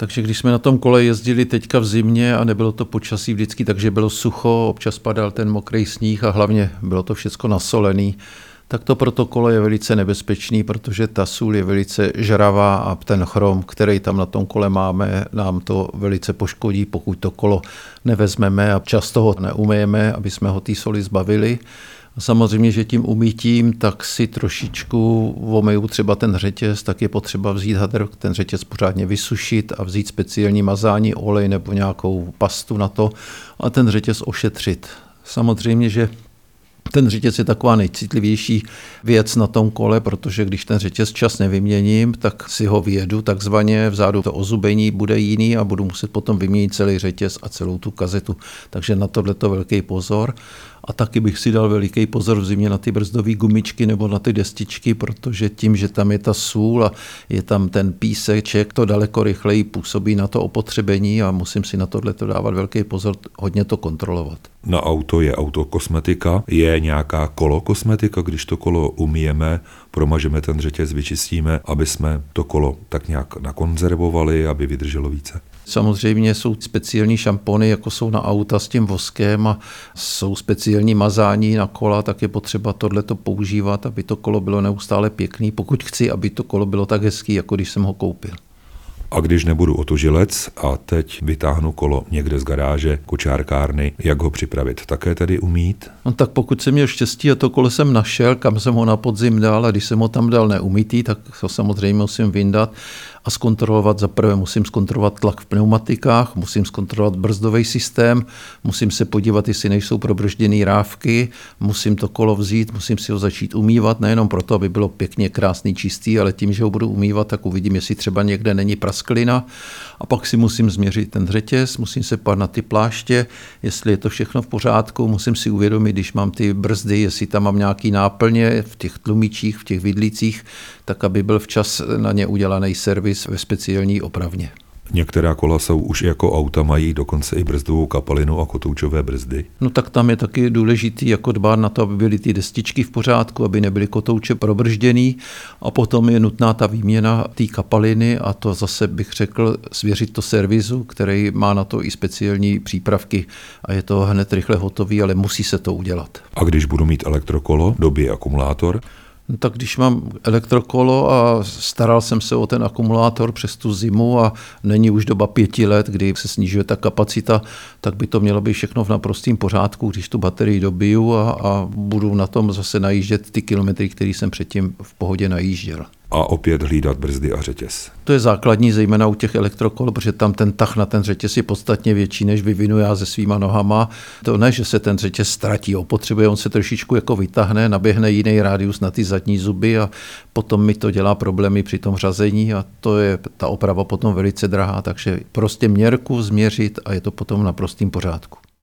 Takže když jsme na tom kole jezdili teďka v zimě a nebylo to počasí vždycky, takže bylo sucho, občas padal ten mokrý sníh a hlavně bylo to všechno nasolený, tak to proto kolo je velice nebezpečný, protože ta sůl je velice žravá a ten chrom, který tam na tom kole máme, nám to velice poškodí, pokud to kolo nevezmeme a často ho neumejeme, aby jsme ho té soli zbavili. Samozřejmě, že tím umítím, tak si trošičku omeju třeba ten řetěz, tak je potřeba vzít hadr, ten řetěz pořádně vysušit a vzít speciální mazání, olej nebo nějakou pastu na to a ten řetěz ošetřit. Samozřejmě, že ten řetěz je taková nejcitlivější věc na tom kole, protože když ten řetěz čas nevyměním, tak si ho vyjedu takzvaně, vzadu to ozubení bude jiný a budu muset potom vyměnit celý řetěz a celou tu kazetu. Takže na tohle to velký pozor. A taky bych si dal veliký pozor v zimě na ty brzdové gumičky nebo na ty destičky, protože tím, že tam je ta sůl a je tam ten píseček, to daleko rychleji působí na to opotřebení a musím si na tohle to dávat velký pozor, hodně to kontrolovat. Na auto je autokosmetika, je nějaká kolokosmetika, když to kolo umíjeme, promažeme ten řetěz, vyčistíme, aby jsme to kolo tak nějak nakonzervovali, aby vydrželo více. Samozřejmě jsou speciální šampony, jako jsou na auta s tím voskem a jsou speciální mazání na kola, tak je potřeba tohleto používat, aby to kolo bylo neustále pěkný, pokud chci, aby to kolo bylo tak hezký, jako když jsem ho koupil. A když nebudu otožilec a teď vytáhnu kolo někde z garáže, kočárkárny, jak ho připravit? Také tedy umít? No tak pokud jsem měl štěstí a to kolo jsem našel, kam jsem ho na podzim dal a když jsem ho tam dal neumítý, tak to samozřejmě musím vyndat a zkontrolovat. Za prvé musím zkontrolovat tlak v pneumatikách, musím zkontrolovat brzdový systém, musím se podívat, jestli nejsou probržděné rávky, musím to kolo vzít, musím si ho začít umývat, nejenom proto, aby bylo pěkně krásný, čistý, ale tím, že ho budu umývat, tak uvidím, jestli třeba někde není prasklina a pak si musím změřit ten řetěz, musím se pát na ty pláště, jestli je to všechno v pořádku, musím si uvědomit, když mám ty brzdy, jestli tam mám nějaký náplně v těch tlumičích, v těch vidlicích, tak aby byl včas na ně udělaný servis ve speciální opravně. Některá kola jsou už jako auta, mají dokonce i brzdovou kapalinu a kotoučové brzdy. No tak tam je taky důležitý jako dbát na to, aby byly ty destičky v pořádku, aby nebyly kotouče probržděný a potom je nutná ta výměna té kapaliny a to zase bych řekl svěřit to servisu, který má na to i speciální přípravky a je to hned rychle hotový, ale musí se to udělat. A když budu mít elektrokolo, době akumulátor, No tak když mám elektrokolo a staral jsem se o ten akumulátor přes tu zimu a není už doba pěti let, kdy se snižuje ta kapacita, tak by to mělo být všechno v naprostém pořádku, když tu baterii dobiju a, a budu na tom zase najíždět ty kilometry, které jsem předtím v pohodě najížděl a opět hlídat brzdy a řetěz. To je základní, zejména u těch elektrokol, protože tam ten tah na ten řetěz je podstatně větší, než vyvinu já se svýma nohama. To ne, že se ten řetěz ztratí, opotřebuje, on se trošičku jako vytáhne, naběhne jiný rádius na ty zadní zuby a potom mi to dělá problémy při tom řazení a to je ta oprava potom velice drahá, takže prostě měrku změřit a je to potom na prostým pořádku.